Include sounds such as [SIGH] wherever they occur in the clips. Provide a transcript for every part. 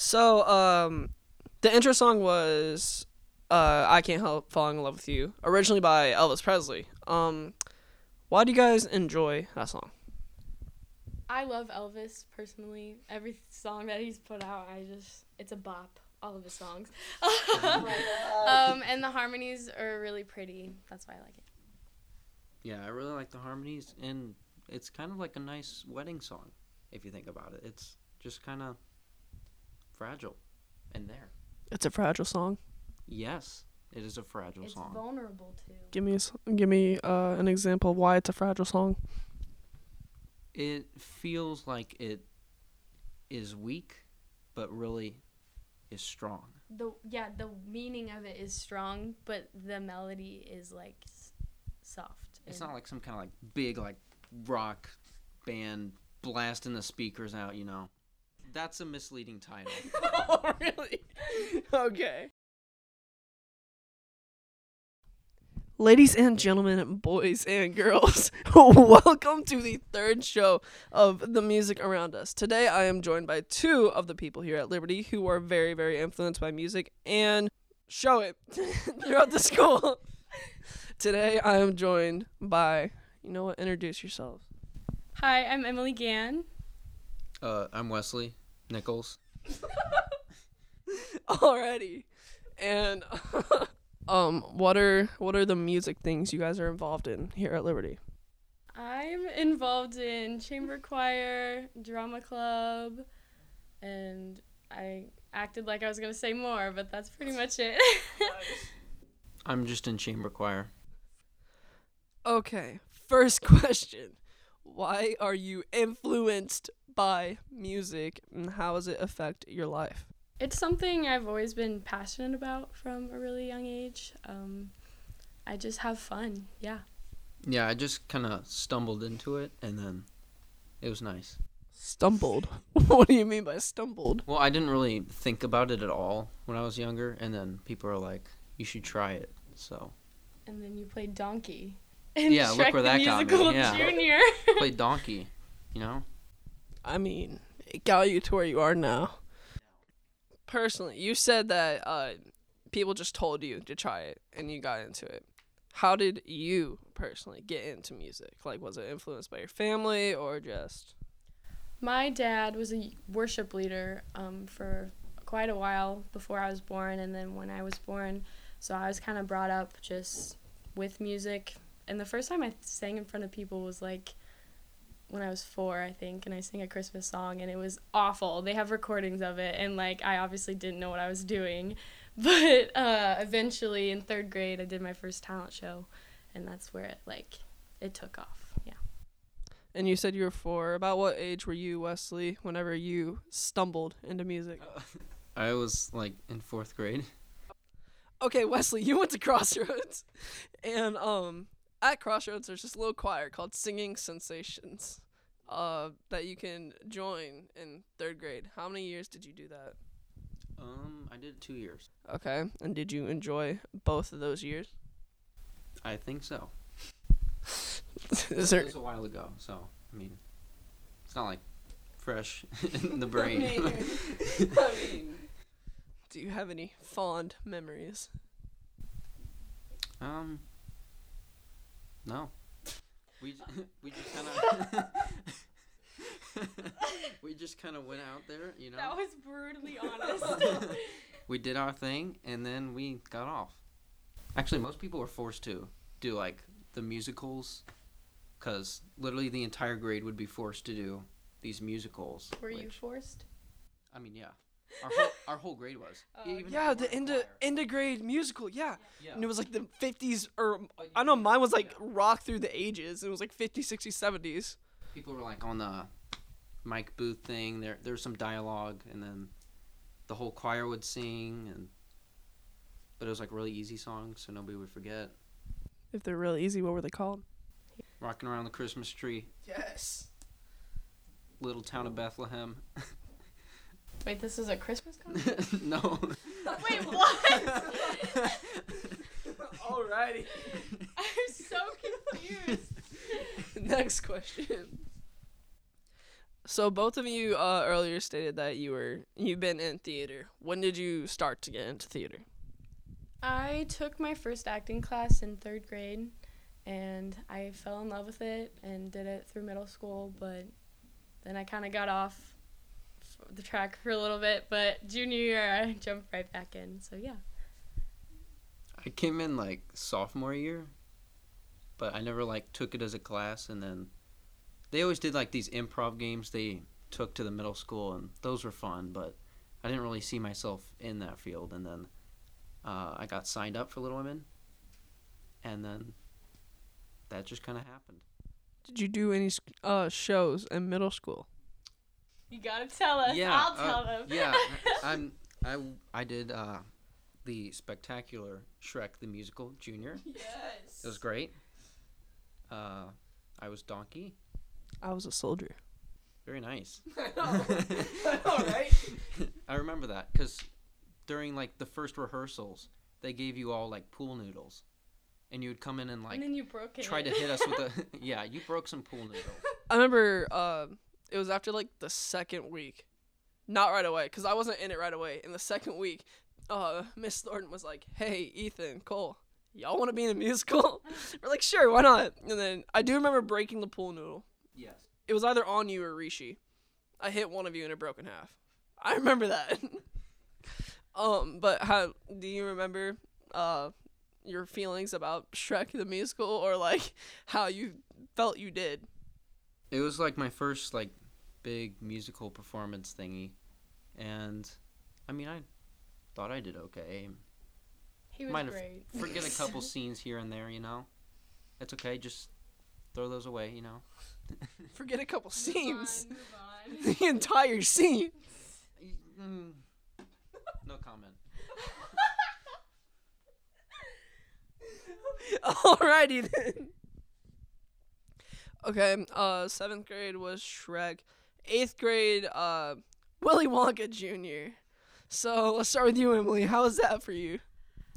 So, um, the intro song was uh, "I Can't Help Falling in Love with You," originally by Elvis Presley. Um, why do you guys enjoy that song? I love Elvis personally. Every song that he's put out, I just it's a bop. All of his songs. [LAUGHS] um, and the harmonies are really pretty. That's why I like it. Yeah, I really like the harmonies, and it's kind of like a nice wedding song, if you think about it. It's just kind of fragile, and there. It's a fragile song. Yes, it is a fragile It's song. vulnerable too. Give me a s give me uh, an example of why it's a fragile song. It feels like it is weak, but really is strong. The yeah, the meaning of it is strong, but the melody is like s- soft. It's not like some kind of like big like rock band blasting the speakers out, you know. That's a misleading title. [LAUGHS] oh, really? Okay. Ladies and gentlemen, boys and girls, [LAUGHS] welcome to the third show of The Music Around Us. Today I am joined by two of the people here at Liberty who are very, very influenced by music and show it [LAUGHS] throughout the school. Today I am joined by, you know what, introduce yourselves. Hi, I'm Emily Gann. Uh, I'm Wesley Nichols. [LAUGHS] Alrighty. And [LAUGHS] um what are what are the music things you guys are involved in here at Liberty? I'm involved in chamber choir, drama club, and I acted like I was gonna say more, but that's pretty much it. [LAUGHS] I'm just in chamber choir. Okay, first question. Why are you influenced by music and how does it affect your life? it's something I've always been passionate about from a really young age. Um, I just have fun. Yeah. Yeah, I just kind of stumbled into it, and then it was nice. Stumbled. [LAUGHS] what do you mean by stumbled? Well, I didn't really think about it at all when I was younger, and then people are like, "You should try it." So And then you played Donkey. In Yeah, look where that got me, yeah. Junior. [LAUGHS] played donkey, you know. I mean, it got you to where you are now. Personally, you said that uh, people just told you to try it and you got into it. How did you personally get into music? Like, was it influenced by your family or just. My dad was a worship leader um, for quite a while before I was born, and then when I was born, so I was kind of brought up just with music. And the first time I sang in front of people was like when I was four, I think, and I sang a Christmas song, and it was awful. They have recordings of it, and like I obviously didn't know what I was doing, [LAUGHS] but uh, eventually in third grade, I did my first talent show, and that's where it like it took off. Yeah. And you said you were four. About what age were you, Wesley, whenever you stumbled into music? [LAUGHS] I was like in fourth grade. Okay, Wesley, you went to [LAUGHS] Crossroads. And um at Crossroads there's this little choir called Singing Sensations. Uh that you can join in 3rd grade. How many years did you do that? Um, I did two years. Okay. And did you enjoy both of those years? I think so. [LAUGHS] Is It was a while ago, so I mean, it's not like fresh [LAUGHS] in the brain. [LAUGHS] I mean, do you have any fond memories? um, no. We j- [LAUGHS] we just kind of [LAUGHS] we just kind of went out there, you know. That was brutally [LAUGHS] honest. we did our thing and then we got off. Actually, most people were forced to do like the musicals cuz literally the entire grade would be forced to do these musicals. Were you forced? I mean, yeah. Our whole, our whole grade was. [LAUGHS] Oh, Even Yeah, the weren't in end choir. end of grade musical. Yeah. Yeah. And it was like the 50s or Oh, you I know mine was like Yeah. rock through the ages. It was like 50s, 60s, 70s. People were like on the mic booth thing. There there was some dialogue and then the whole choir would sing and but it was like really easy songs so nobody would forget. If they're really easy, what were they called? Rocking around the Christmas tree, Yes. little town of Bethlehem. [LAUGHS] Wait, this is a Christmas [LAUGHS] concert? no. Wait, what? [LAUGHS] Alrighty. I'm so confused. [LAUGHS] Next question. So both of you uh, earlier stated that you were you've been in theater. When did you start to get into theater? I took my first acting class in third grade, and I fell in love with it and did it through middle school. But then I kind of got off f- the track for a little bit. But junior year, I jumped right back in. So yeah. I came in like sophomore year, but I never like took it as a class. And then they always did like these improv games they took to the middle school, and those were fun. But I didn't really see myself in that field. And then uh, I got signed up for Little Women, and then that just kind of happened. Did you do any sc- uh, shows in middle school? You gotta tell us. Yeah, I'll uh, tell them. yeah, [LAUGHS] I'm. I I did uh, the spectacular Shrek the musical junior. yes. It was great. Uh, I was Donkey. I was a soldier. Very nice. [LAUGHS] All [LAUGHS] right. I remember that because during like the first rehearsals, they gave you all like pool noodles, and you would come in and like and then you broke it. try to hit us with a yeah. You broke some pool noodles. I remember uh, it was after like the second week, not right away, cause I wasn't in it right away. In the second week, uh, Miss Thornton was like, "Hey, Ethan, Cole, y'all want to be in a musical?" [LAUGHS] We're like, "Sure, why not?" And then I do remember breaking the pool noodle. Yes. It was either on you or Rishi. I hit one of you and it broke in half. I remember that. [LAUGHS] um, but how do you remember uh your feelings about Shrek the musical or like how you felt you did? It was like my first like big musical performance thingy, and I mean I thought I did okay. He was Might have great. Forget a couple [LAUGHS] scenes here and there, you know. It's okay. Just throw those away, you know. [LAUGHS] Forget a couple scenes. Move on, [LAUGHS] move on. the entire scene. Mm, no comment. Alrighty then. Okay, uh seventh grade was Shrek. Eighth grade, uh Willy Wonka Jr. So let's start with you, Emily. How was that for you?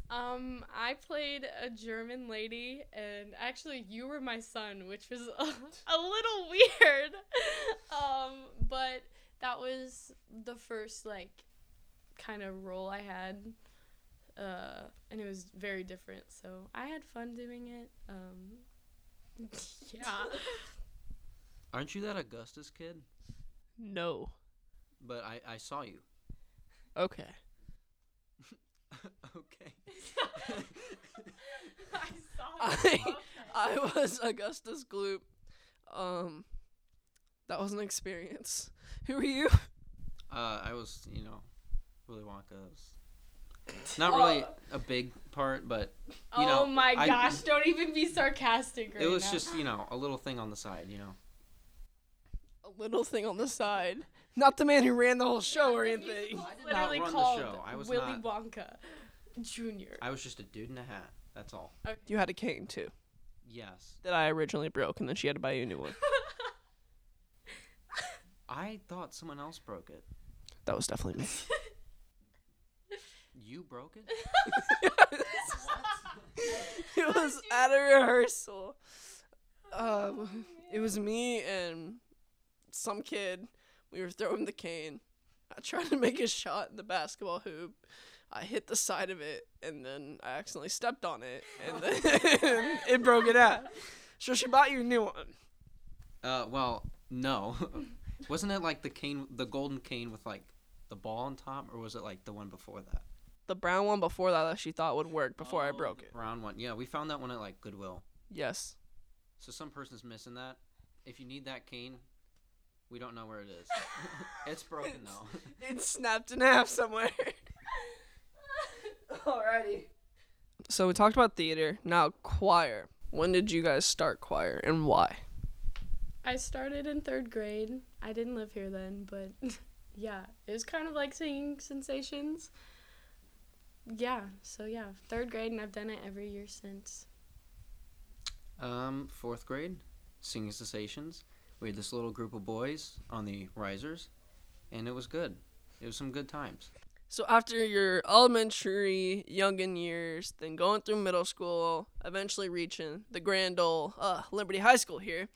Um, I played a German lady, and actually, you were my son, which was a, [LAUGHS] a little weird. [LAUGHS] um, but that was the first like kind of role I had, uh, and it was very different. So I had fun doing it. Um, [LAUGHS] yeah. Aren't you that Augustus kid? No. But I I saw you. Okay. [LAUGHS] [LAUGHS] okay. I saw you. I I was Augustus Gloop. Um that was an experience. Who are you? Uh, I was you know, Willy Wonka. Was not really a big part, but you oh know, my I- gosh! Don't even be sarcastic right it was now. just you know a little thing on the side, you know. A little thing on the side. Not the man who ran the whole show or anything. I did not literally run the called show. I was Willy not- Wonka Junior. I was just a dude in a hat. That's all. You had a cane too. Yes. That I originally broke and then she had to buy you a new one. [LAUGHS] I thought someone else broke it. That was definitely me. [LAUGHS] You broke it? [LAUGHS] [LAUGHS] it was at a rehearsal. Um, it was me and some kid. We were throwing the cane. I tried to make a shot in the basketball hoop. I hit the side of it, and then I accidentally stepped on it, and then [LAUGHS] it broke it out. So she bought you a new one. Uh, well, no. Wasn't it like the cane, the golden cane with like the ball on top, or was it like the one before that? The brown one before that that she thought would work before I Oh, broke it. Brown one. Yeah, we found that one at like Goodwill. Yes. So some person's missing that. If you need that cane, we don't know where it is. [LAUGHS] it's broken though. It snapped in half somewhere. [LAUGHS] Alrighty. So we talked about theater. Now choir. When did you guys start choir and why? I started in third grade. I didn't live here then, but [LAUGHS] yeah, it was kind of like singing sensations. Yeah, so yeah, third grade, and I've done it every year since. Um, fourth grade, singing sensations. We had this little group of boys on the risers, and it was good. It was some good times. So after your elementary, youngin years, then going through middle school, eventually reaching the grand old uh, Liberty High School here,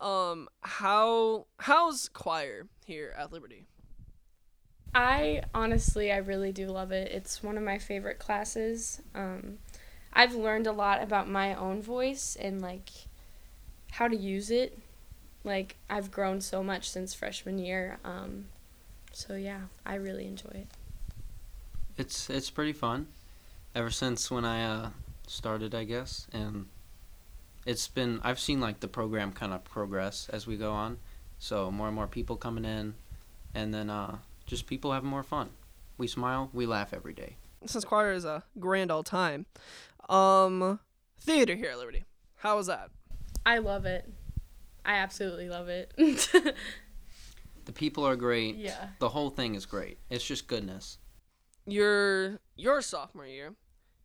Um, how how's choir here at Liberty? I honestly, I really do love it. It's one of my favorite classes. Um, I've learned a lot about my own voice and like how to use it. Like I've grown so much since freshman year. Um, so yeah, I really enjoy it. It's it's pretty fun. Ever since when I uh, started, I guess, and it's been I've seen like the program kind of progress as we go on. So more and more people coming in, and then uh, just people having more fun. We smile, we laugh every day. Since choir is a grand old time, um, theater here at Liberty. How was that? I love it. I absolutely love it. [LAUGHS] The people are great. yeah. The whole thing is great. It's just goodness. Your your sophomore year,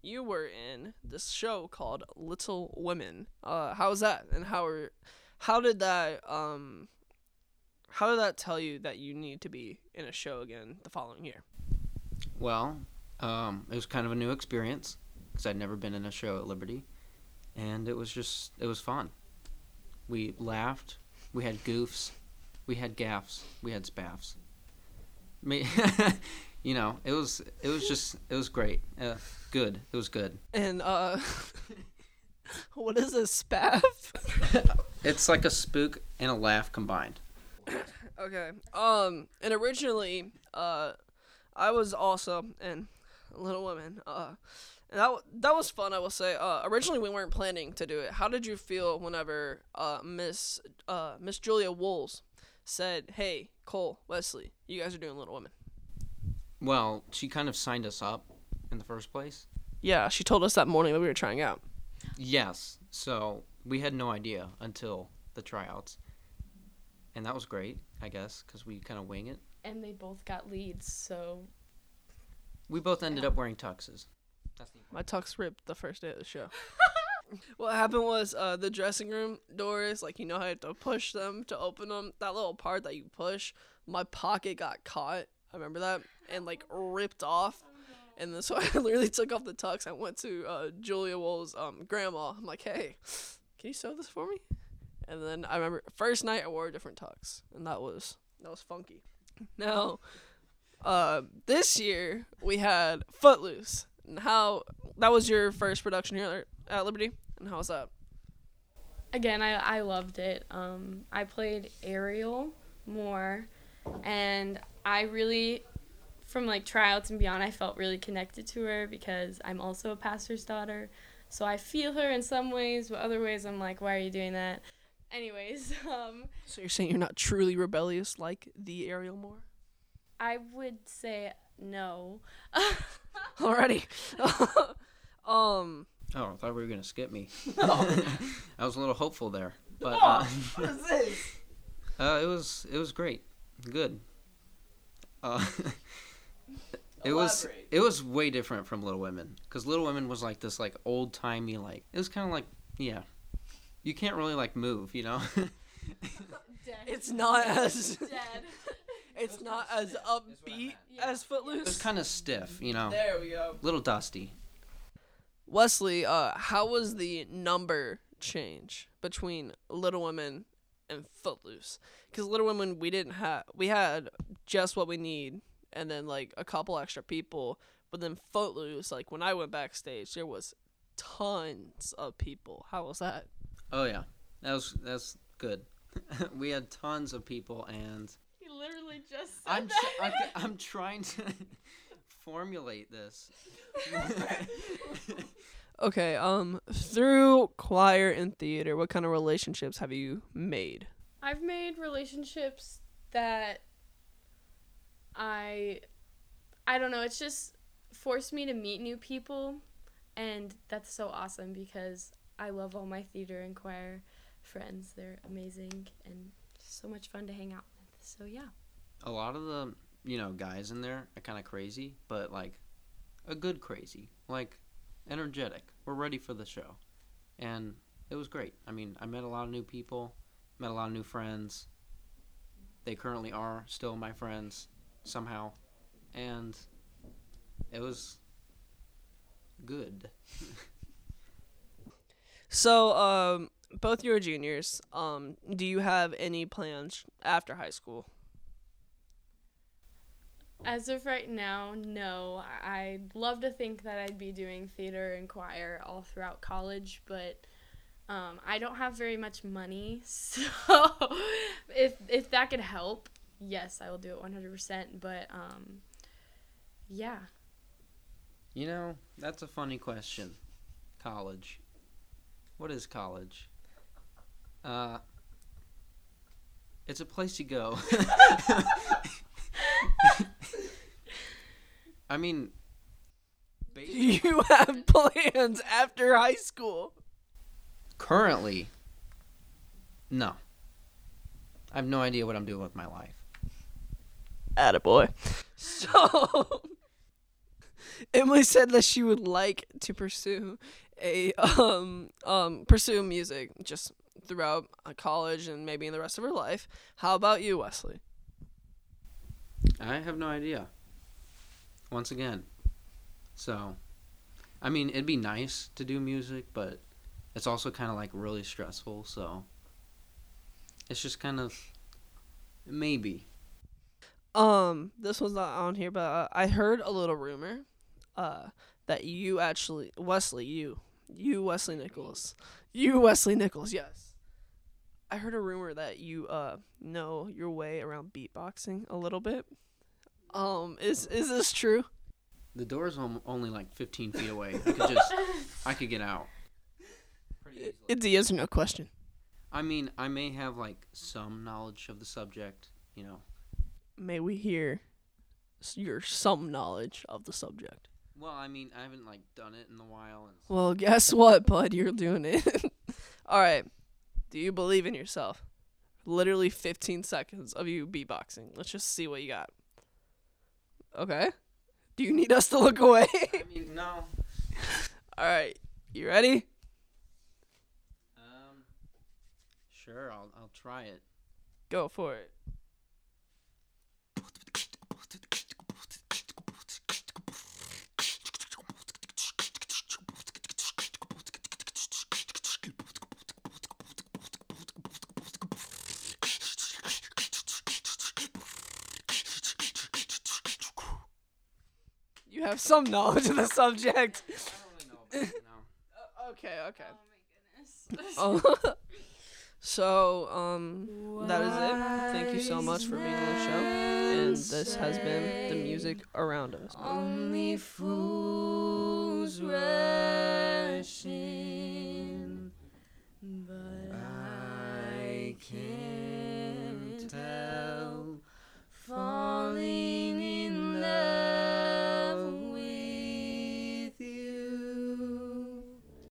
you were in this show called Little Women. Uh, how was that? And how were, how did that um, how did that tell you that you need to be in a show again the following year? Well, um, it was kind of a new experience because I'd never been in a show at Liberty, and it was just it was fun. We laughed, we had goofs, we had gaffs, we had spaffs. Me, [LAUGHS] you know, it was it was just it was great, uh, good. It was good. And uh, [LAUGHS] what is a spaff? [LAUGHS] It's like a spook and a laugh combined. [COUGHS] Okay. Um, and originally, uh, I was also in Little Women. Uh, and that w- that was fun. I will say. Uh, originally we weren't planning to do it. How did you feel whenever uh Miss uh Miss Julia Wools said, "Hey, Cole, Wesley, you guys are doing Little Women." Well, she kind of signed us up in the first place. Yeah, she told us that morning that we were trying out. Yes. So we had no idea until the tryouts, and that was great, I guess, because we kind of wing it. And they both got leads, so We both ended up wearing tuxes. That's the My tux ripped the first day of the show. [LAUGHS] what happened was uh, the dressing room doors, like you know how you have to push them to open them. That little part that you push, my pocket got caught. I remember that and like ripped off. And then so [LAUGHS] I literally took off the tux. I went to uh, Julia Wool's um, grandma. I'm like, hey, can you sew this for me? And then I remember first night I wore a different tux, and that was that was funky. [LAUGHS] Now, uh, this year we had Footloose. And how that was your first production here at Liberty, and how was that? again, I, I loved it. Um, I played Ariel Moore, and I really, from like tryouts and beyond, I felt really connected to her because I'm also a pastor's daughter. So I feel her in some ways, but other ways I'm like, why are you doing that? Anyways, [LAUGHS] um, So you're saying you're not truly rebellious like the Ariel Moore? I would say no. [LAUGHS] Already. [LAUGHS] um. Oh, I thought we were gonna skip me. I was a little hopeful there, but uh, What is this? uh, it was it was great, good. Uh, it was it was way different from Little Women because Little Women was like this like old timey like it was kind of like yeah, you can't really like move, you know. Dead. It's not as dead. [LAUGHS] it's not as upbeat Yeah. as Footloose. It's kind of stiff, you know, There we go. little dusty. Wesley, uh, how was the number change between Little Women and Footloose? Because Little Women, we didn't have, we had just what we need, and then like a couple extra people. But then Footloose, like when I went backstage, there was tons of people. How was that? Oh yeah, that was that's good. [LAUGHS] we had tons of people and He literally just said I'm that. tr- I, [LAUGHS] I'm trying to [LAUGHS] formulate this. Okay, um, through choir and theater, what kind of relationships have you made? I've made relationships that I I don't know, it's just forced me to meet new people and that's so awesome because I love all my theater and choir friends. They're amazing and so much fun to hang out with. So yeah. a lot of the you know guys in there are kind of crazy, but like a good crazy, like energetic. We're ready for the show, and it was great. I mean, I met a lot of new people, met a lot of new friends. They currently are still my friends somehow, and it was good. [LAUGHS] So, um, both you are juniors. Um, do you have any plans after high school? As of right now, no. I- I'd love to think that I'd be doing theater and choir all throughout college, but um, I don't have very much money. [LAUGHS] So if if that could help, yes, I will do it 100%. But um, yeah. You know, that's a funny question. College. What is college? Uh, it's a place you go. [LAUGHS] I mean, basically, you have plans after high school? currently, no. I have no idea what I'm doing with my life. Attaboy. So, [LAUGHS] Emily said that she would like to pursue a [LAUGHS] um um pursue music just throughout uh, college and maybe in the rest of her life. How about you, Wesley? I have no idea. Once again. So, I mean, it'd be nice to do music, but it's also kind of like really stressful, so it's just kind of maybe. Um, this was not on here, but uh, I heard a little rumor, uh, that you actually Wesley, you, you Wesley Nichols, you Wesley Nichols, yes. I heard a rumor that you uh know your way around beatboxing a little bit. Um, is is this true? The door's om- only like 15 feet away. I could just I could get out. Pretty easily. It's a yes or no question. I mean, I may have like some knowledge of the subject, you know. May we hear your some knowledge of the subject? Well, I mean, I haven't like done it in a while and Well, guess what, bud? You're doing it. [LAUGHS] All right. Do you believe in yourself? Literally 15 seconds of you beatboxing. Let's just see what you got. Okay. Do you need us to look away? I mean, no. [LAUGHS] All right. You ready? Um Sure, I'll I'll try it. Go for it. have some knowledge of the subject. I don't really know. About [LAUGHS] uh, okay, okay. Oh my goodness. Oh. [LAUGHS] so, um, that is it. Thank you so much for being on the show. And this has been the music around us. Only fools rushing, but I can't.